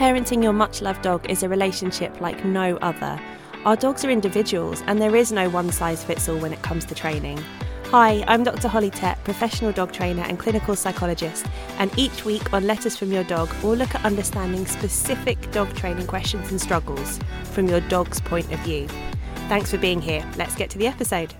Parenting your much loved dog is a relationship like no other. Our dogs are individuals, and there is no one size fits all when it comes to training. Hi, I'm Dr. Holly Tett, professional dog trainer and clinical psychologist, and each week on Letters from Your Dog, we'll look at understanding specific dog training questions and struggles from your dog's point of view. Thanks for being here. Let's get to the episode.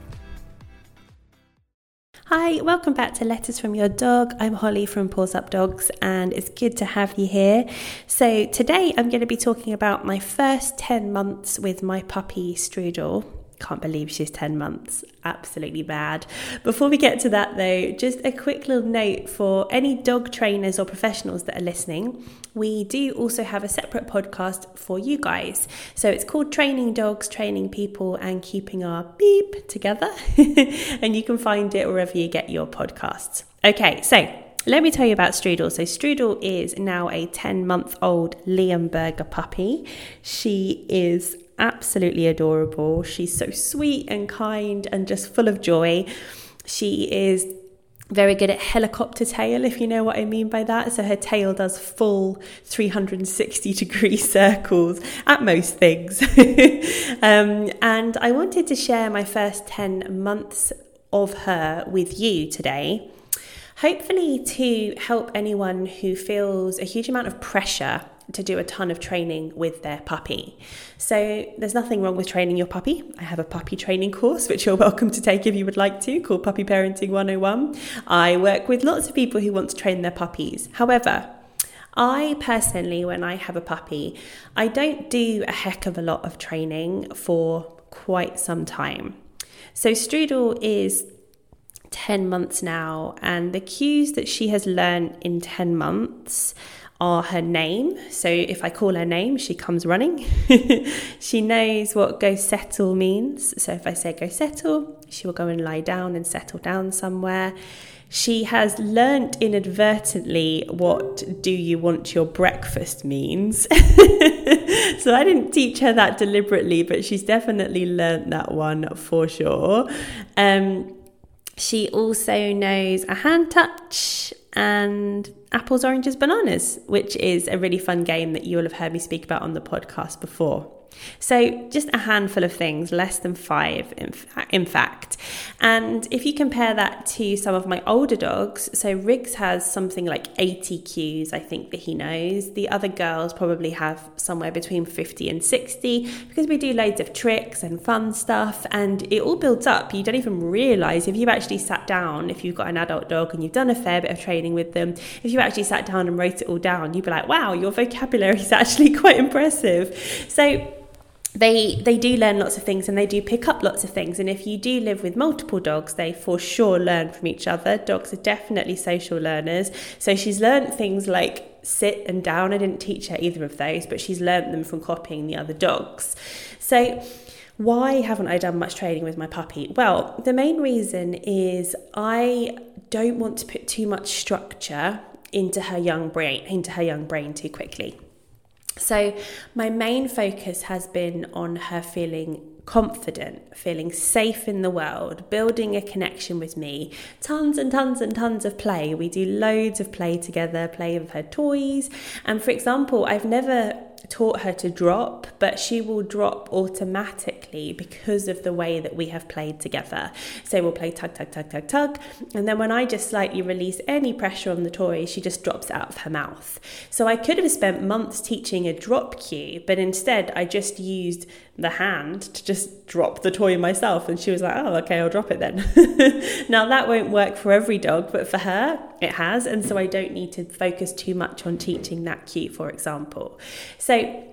Hi, welcome back to Letters from Your Dog. I'm Holly from Paws Up Dogs, and it's good to have you here. So, today I'm going to be talking about my first 10 months with my puppy Strudel. Can't believe she's 10 months. Absolutely bad. Before we get to that, though, just a quick little note for any dog trainers or professionals that are listening. We do also have a separate podcast for you guys. So it's called Training Dogs, Training People, and Keeping Our Beep Together. and you can find it wherever you get your podcasts. Okay, so let me tell you about Strudel. So, Strudel is now a 10 month old Leonberger puppy. She is absolutely adorable. She's so sweet and kind and just full of joy. She is very good at helicopter tail, if you know what I mean by that. So her tail does full 360 degree circles at most things. um, and I wanted to share my first 10 months of her with you today. Hopefully, to help anyone who feels a huge amount of pressure to do a ton of training with their puppy. So there's nothing wrong with training your puppy. I have a puppy training course, which you're welcome to take if you would like to, called Puppy Parenting 101. I work with lots of people who want to train their puppies. However, I personally, when I have a puppy, I don't do a heck of a lot of training for quite some time. So Strudel is 10 months now, and the cues that she has learned in 10 months are her name. So if I call her name, she comes running. she knows what go settle means. So if I say go settle, she will go and lie down and settle down somewhere. She has learnt inadvertently what do you want your breakfast means. so I didn't teach her that deliberately, but she's definitely learnt that one for sure. Um, she also knows a hand touch and apples, oranges, bananas, which is a really fun game that you'll have heard me speak about on the podcast before. So, just a handful of things, less than five, in, fa- in fact. And if you compare that to some of my older dogs, so Riggs has something like 80 cues, I think, that he knows. The other girls probably have somewhere between 50 and 60 because we do loads of tricks and fun stuff, and it all builds up. You don't even realize if you've actually sat down, if you've got an adult dog and you've done a fair bit of training with them, if you actually sat down and wrote it all down, you'd be like, wow, your vocabulary is actually quite impressive. So, they they do learn lots of things and they do pick up lots of things. And if you do live with multiple dogs they for sure learn from each other. Dogs are definitely social learners. So she's learned things like sit and down. I didn't teach her either of those but she's learned them from copying the other dogs. So why haven't I done much training with my puppy? Well, the main reason is I don't want to put too much structure into her young brain into her young brain too quickly. So, my main focus has been on her feeling confident, feeling safe in the world, building a connection with me. Tons and tons and tons of play. We do loads of play together, play with her toys. And for example, I've never taught her to drop, but she will drop automatically because of the way that we have played together. So we'll play tug, tug, tug, tug, tug. And then when I just slightly release any pressure on the toy, she just drops out of her mouth. So I could have spent months teaching a drop cue, but instead I just used the hand to just drop the toy myself. And she was like, oh, okay, I'll drop it then. now that won't work for every dog, but for her, it has. And so I don't need to focus too much on teaching that cue, for example. So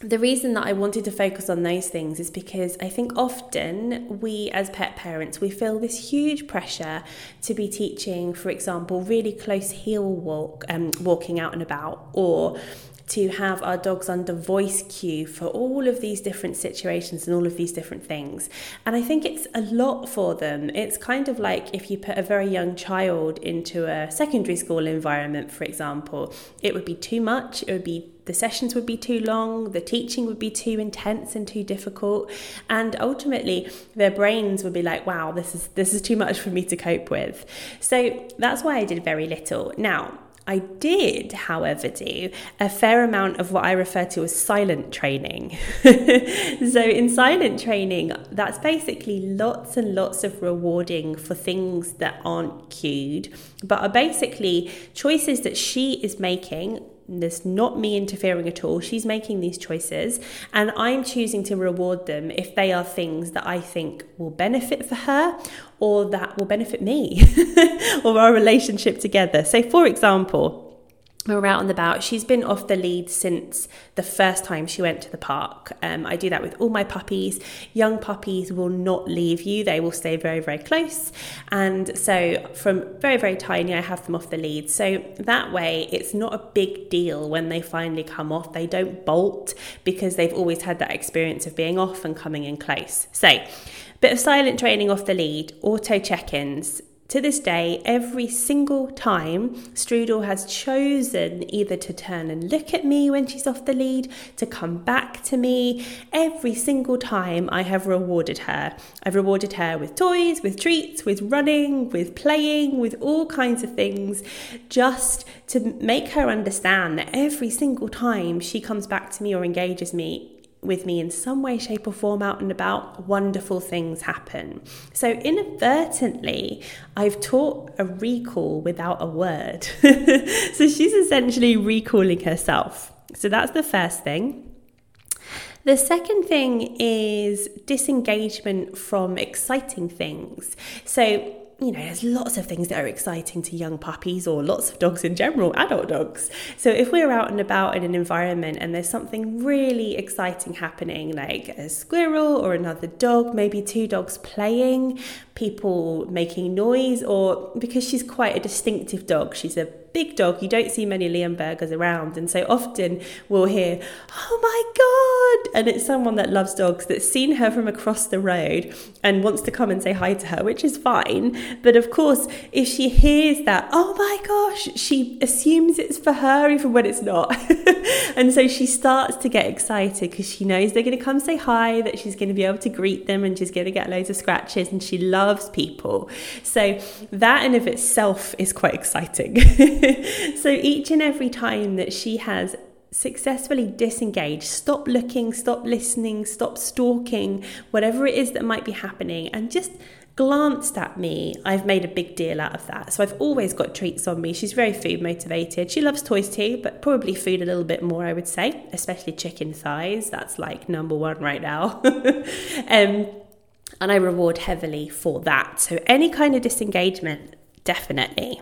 the reason that I wanted to focus on those things is because I think often we as pet parents we feel this huge pressure to be teaching for example really close heel walk um, walking out and about or to have our dogs under voice cue for all of these different situations and all of these different things. And I think it's a lot for them. It's kind of like if you put a very young child into a secondary school environment, for example, it would be too much, it would be the sessions would be too long, the teaching would be too intense and too difficult, and ultimately their brains would be like, "Wow, this is this is too much for me to cope with." So that's why I did very little. Now, I did, however, do a fair amount of what I refer to as silent training. so, in silent training, that's basically lots and lots of rewarding for things that aren't cued, but are basically choices that she is making there's not me interfering at all. She's making these choices, and I'm choosing to reward them if they are things that I think will benefit for her or that will benefit me or our relationship together. So, for example, we're out and about. She's been off the lead since the first time she went to the park. Um, I do that with all my puppies. Young puppies will not leave you, they will stay very, very close. And so, from very, very tiny, I have them off the lead. So, that way, it's not a big deal when they finally come off. They don't bolt because they've always had that experience of being off and coming in close. So, bit of silent training off the lead, auto check ins to this day, every single time Strudel has chosen either to turn and look at me when she's off the lead, to come back to me, every single time I have rewarded her. I've rewarded her with toys, with treats, with running, with playing, with all kinds of things, just to make her understand that every single time she comes back to me or engages me, with me in some way, shape, or form out and about, wonderful things happen. So, inadvertently, I've taught a recall without a word. so, she's essentially recalling herself. So, that's the first thing. The second thing is disengagement from exciting things. So, you know, there's lots of things that are exciting to young puppies or lots of dogs in general, adult dogs. So if we're out and about in an environment and there's something really exciting happening, like a squirrel or another dog, maybe two dogs playing, people making noise, or because she's quite a distinctive dog, she's a big dog, you don't see many Leonbergers around. And so often we'll hear, oh my God. And it's someone that loves dogs that's seen her from across the road and wants to come and say hi to her, which is fine. But of course, if she hears that, oh my gosh, she assumes it's for her even when it's not. and so she starts to get excited because she knows they're going to come say hi, that she's going to be able to greet them and she's going to get loads of scratches and she loves people. So that in of itself is quite exciting. so each and every time that she has successfully disengaged, stop looking, stop listening, stop stalking, whatever it is that might be happening, and just glanced at me, I've made a big deal out of that. So I've always got treats on me. She's very food motivated. She loves toys too, but probably food a little bit more, I would say, especially chicken thighs. That's like number one right now. um, and I reward heavily for that. So any kind of disengagement, definitely.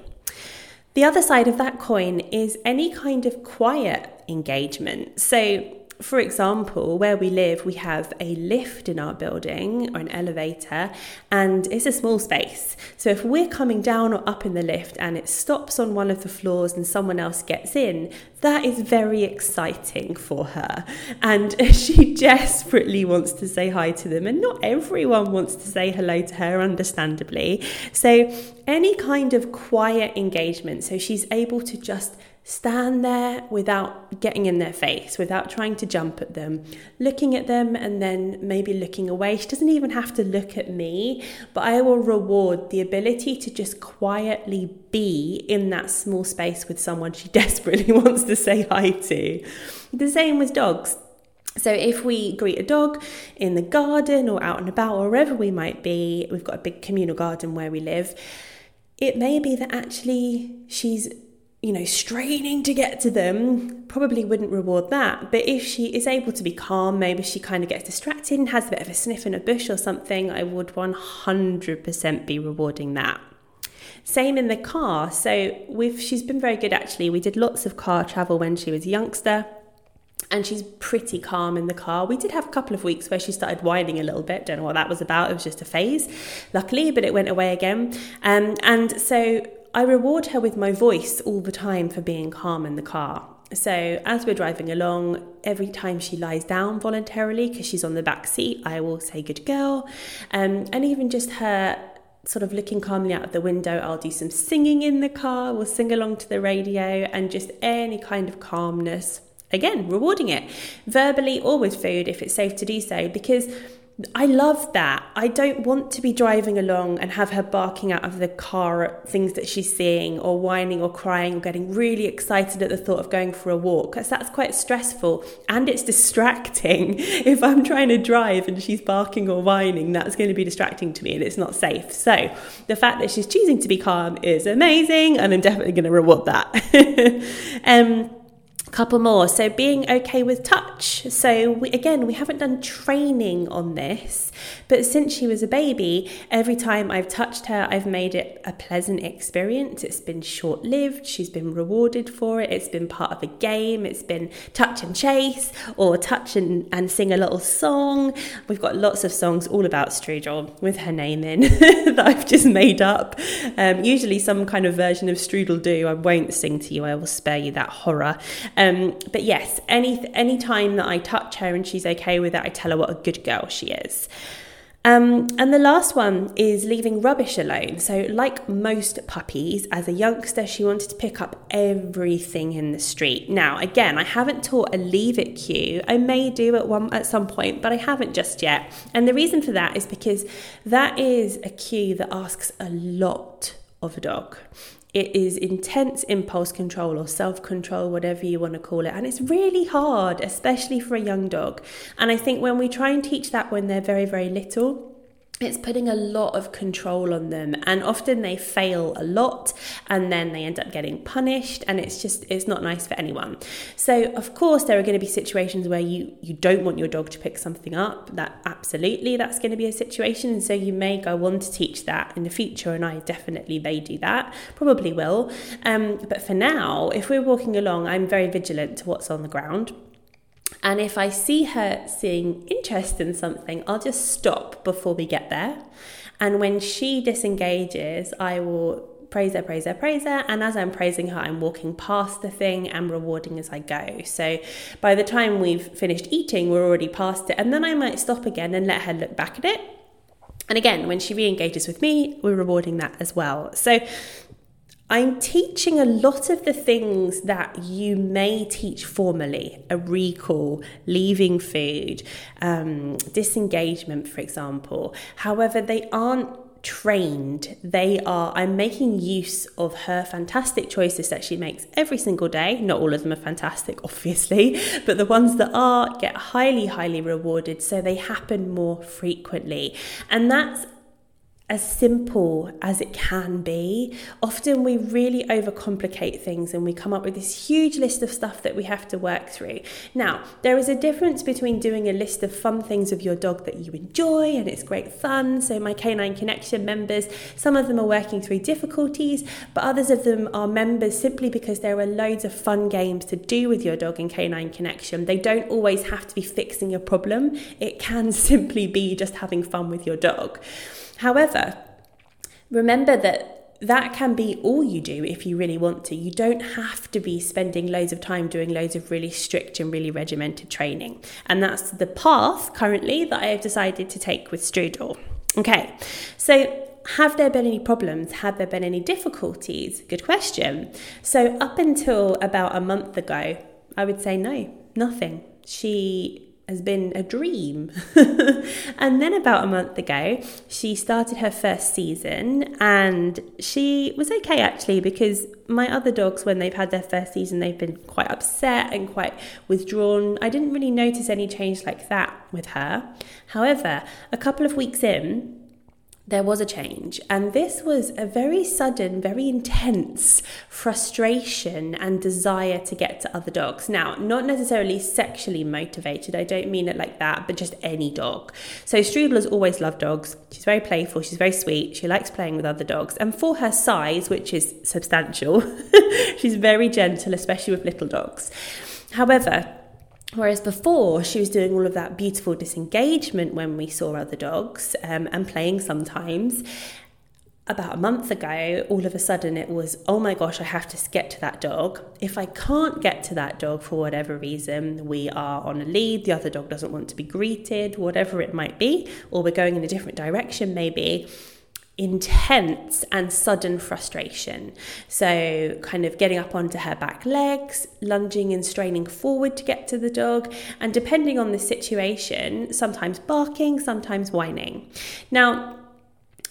The other side of that coin is any kind of quiet engagement. So for example, where we live, we have a lift in our building or an elevator, and it's a small space. So if we're coming down or up in the lift and it stops on one of the floors and someone else gets in, that is very exciting for her. And she desperately wants to say hi to them, and not everyone wants to say hello to her, understandably. So, any kind of quiet engagement, so she's able to just stand there without getting in their face, without trying to jump at them, looking at them and then maybe looking away. She doesn't even have to look at me, but I will reward the ability to just quietly be in that small space with someone she desperately wants to say hi to. The same with dogs. So, if we greet a dog in the garden or out and about, or wherever we might be, we've got a big communal garden where we live. It may be that actually she's you know, straining to get to them, probably wouldn't reward that. But if she is able to be calm, maybe she kind of gets distracted and has a bit of a sniff in a bush or something, I would 100% be rewarding that. Same in the car. So we've she's been very good actually. We did lots of car travel when she was a youngster. And she's pretty calm in the car. We did have a couple of weeks where she started whining a little bit. Don't know what that was about. It was just a phase, luckily, but it went away again. Um, and so I reward her with my voice all the time for being calm in the car. So, as we're driving along, every time she lies down voluntarily because she's on the back seat, I will say, Good girl. Um, and even just her sort of looking calmly out of the window, I'll do some singing in the car, we'll sing along to the radio, and just any kind of calmness. Again, rewarding it verbally or with food if it's safe to do so, because I love that. I don't want to be driving along and have her barking out of the car at things that she's seeing or whining or crying or getting really excited at the thought of going for a walk because that's quite stressful and it's distracting. If I'm trying to drive and she's barking or whining, that's going to be distracting to me and it's not safe. So the fact that she's choosing to be calm is amazing and I'm definitely going to reward that. um, couple more. So, being okay with touch. So, we, again, we haven't done training on this, but since she was a baby, every time I've touched her, I've made it a pleasant experience. It's been short lived, she's been rewarded for it, it's been part of a game, it's been touch and chase or touch and, and sing a little song. We've got lots of songs all about Strudel with her name in that I've just made up. Um, usually, some kind of version of Strudel do. I won't sing to you, I will spare you that horror. Um, um, but yes, any any time that I touch her and she's okay with it, I tell her what a good girl she is. Um, and the last one is leaving rubbish alone. So, like most puppies, as a youngster, she wanted to pick up everything in the street. Now, again, I haven't taught a leave it cue. I may do at one at some point, but I haven't just yet. And the reason for that is because that is a cue that asks a lot of a dog. It is intense impulse control or self control, whatever you want to call it. And it's really hard, especially for a young dog. And I think when we try and teach that when they're very, very little, it's putting a lot of control on them and often they fail a lot and then they end up getting punished and it's just it's not nice for anyone. So of course there are going to be situations where you you don't want your dog to pick something up. That absolutely that's going to be a situation and so you may go on to teach that in the future and i definitely may do that probably will. Um, but for now if we're walking along i'm very vigilant to what's on the ground and if I see her seeing interest in something, I'll just stop before we get there. And when she disengages, I will praise her, praise her, praise her. And as I'm praising her, I'm walking past the thing and rewarding as I go. So by the time we've finished eating, we're already past it. And then I might stop again and let her look back at it. And again, when she re engages with me, we're rewarding that as well. So I'm teaching a lot of the things that you may teach formally a recall, leaving food, um, disengagement, for example. However, they aren't trained. They are, I'm making use of her fantastic choices that she makes every single day. Not all of them are fantastic, obviously, but the ones that are get highly, highly rewarded. So they happen more frequently. And that's as simple as it can be. Often we really overcomplicate things and we come up with this huge list of stuff that we have to work through. Now, there is a difference between doing a list of fun things of your dog that you enjoy and it's great fun. So, my Canine Connection members, some of them are working through difficulties, but others of them are members simply because there are loads of fun games to do with your dog in Canine Connection. They don't always have to be fixing a problem, it can simply be just having fun with your dog. However, remember that that can be all you do if you really want to. You don't have to be spending loads of time doing loads of really strict and really regimented training. And that's the path currently that I have decided to take with Strudel. Okay, so have there been any problems? Have there been any difficulties? Good question. So, up until about a month ago, I would say no, nothing. She has been a dream. and then about a month ago, she started her first season and she was okay actually because my other dogs, when they've had their first season, they've been quite upset and quite withdrawn. I didn't really notice any change like that with her. However, a couple of weeks in, there was a change. And this was a very sudden, very intense frustration and desire to get to other dogs. Now, not necessarily sexually motivated, I don't mean it like that, but just any dog. So, Strudel has always loved dogs. She's very playful, she's very sweet, she likes playing with other dogs. And for her size, which is substantial, she's very gentle, especially with little dogs. However, Whereas before, she was doing all of that beautiful disengagement when we saw other dogs um, and playing sometimes. About a month ago, all of a sudden it was, oh my gosh, I have to get to that dog. If I can't get to that dog for whatever reason, we are on a lead, the other dog doesn't want to be greeted, whatever it might be, or we're going in a different direction maybe, intense and sudden frustration. So, kind of getting up onto her back legs, lunging and straining forward to get to the dog, and depending on the situation, sometimes barking, sometimes whining. Now,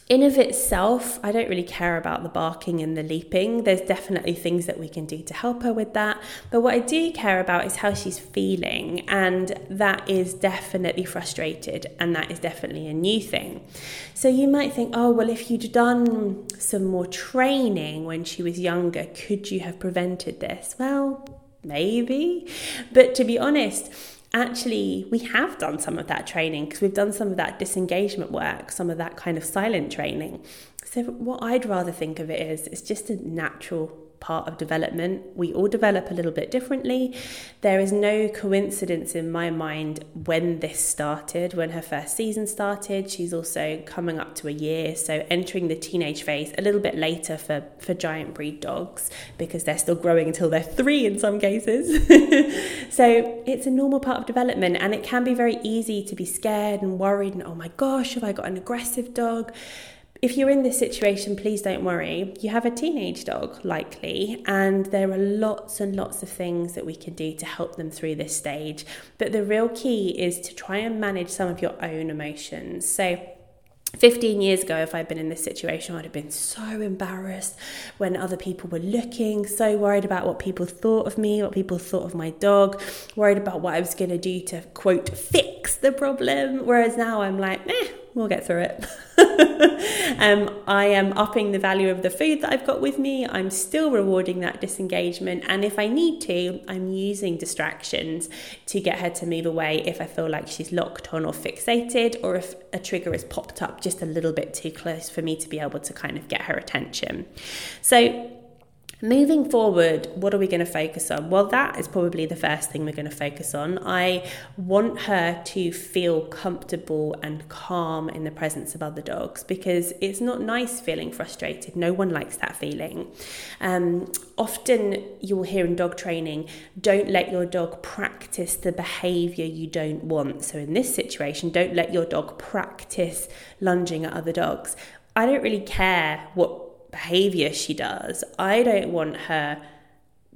in of itself, I don't really care about the barking and the leaping. There's definitely things that we can do to help her with that. But what I do care about is how she's feeling, and that is definitely frustrated, and that is definitely a new thing. So you might think, oh, well, if you'd done some more training when she was younger, could you have prevented this? Well, maybe. But to be honest, actually we have done some of that training because we've done some of that disengagement work, some of that kind of silent training. So what I'd rather think of it is it's just a natural part of development. We all develop a little bit differently. There is no coincidence in my mind when this started, when her first season started. She's also coming up to a year, so entering the teenage phase a little bit later for, for giant breed dogs because they're still growing until they're three in some cases. so it's a normal part of development and it can be very easy to be scared and worried and oh my gosh, have I got an aggressive dog? If you're in this situation, please don't worry. You have a teenage dog, likely, and there are lots and lots of things that we can do to help them through this stage. But the real key is to try and manage some of your own emotions. So, 15 years ago, if I'd been in this situation, I'd have been so embarrassed when other people were looking, so worried about what people thought of me, what people thought of my dog, worried about what I was going to do to quote, fix the problem. Whereas now I'm like, eh, we'll get through it. um, I am upping the value of the food that I've got with me. I'm still rewarding that disengagement. And if I need to, I'm using distractions to get her to move away if I feel like she's locked on or fixated, or if a trigger has popped up just a little bit too close for me to be able to kind of get her attention. So, Moving forward, what are we going to focus on? Well, that is probably the first thing we're going to focus on. I want her to feel comfortable and calm in the presence of other dogs because it's not nice feeling frustrated. No one likes that feeling. Um, often you will hear in dog training, don't let your dog practice the behavior you don't want. So, in this situation, don't let your dog practice lunging at other dogs. I don't really care what behavior she does. I don't want her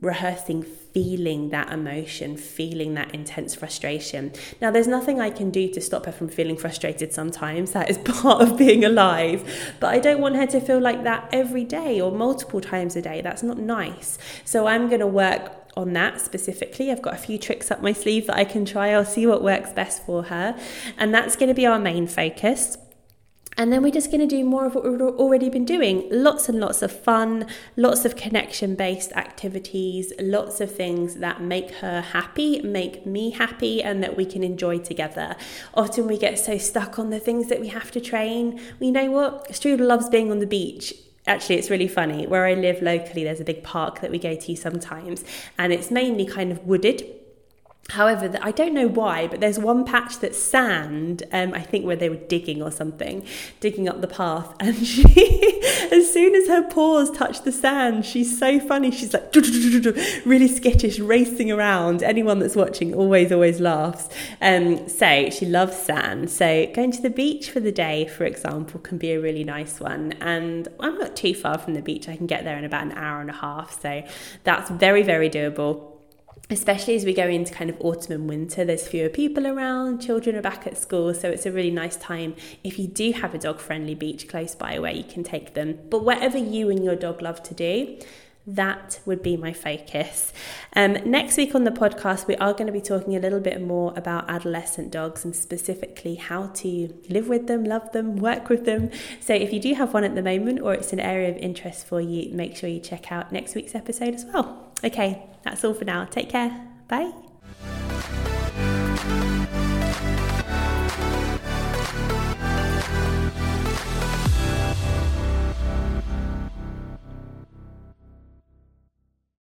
rehearsing feeling that emotion, feeling that intense frustration. Now, there's nothing I can do to stop her from feeling frustrated sometimes. That is part of being alive. But I don't want her to feel like that every day or multiple times a day. That's not nice. So I'm going to work on that specifically. I've got a few tricks up my sleeve that I can try. I'll see what works best for her. And that's going to be our main focus. And then we're just going to do more of what we've already been doing lots and lots of fun, lots of connection based activities, lots of things that make her happy, make me happy, and that we can enjoy together. Often we get so stuck on the things that we have to train. We know what? Strudel loves being on the beach actually it's really funny where i live locally there's a big park that we go to sometimes and it's mainly kind of wooded However, I don't know why, but there's one patch that's sand, um, I think where they were digging or something, digging up the path. And she, as soon as her paws touch the sand, she's so funny. She's like really skittish, racing around. Anyone that's watching always, always laughs. Um, so she loves sand. So going to the beach for the day, for example, can be a really nice one. And I'm not too far from the beach. I can get there in about an hour and a half. So that's very, very doable especially as we go into kind of autumn and winter, there's fewer people around, children are back at school, so it's a really nice time if you do have a dog friendly beach close by where you can take them. But whatever you and your dog love to do, that would be my focus. Um, next week on the podcast, we are going to be talking a little bit more about adolescent dogs and specifically how to live with them, love them, work with them. So, if you do have one at the moment or it's an area of interest for you, make sure you check out next week's episode as well. Okay, that's all for now. Take care. Bye.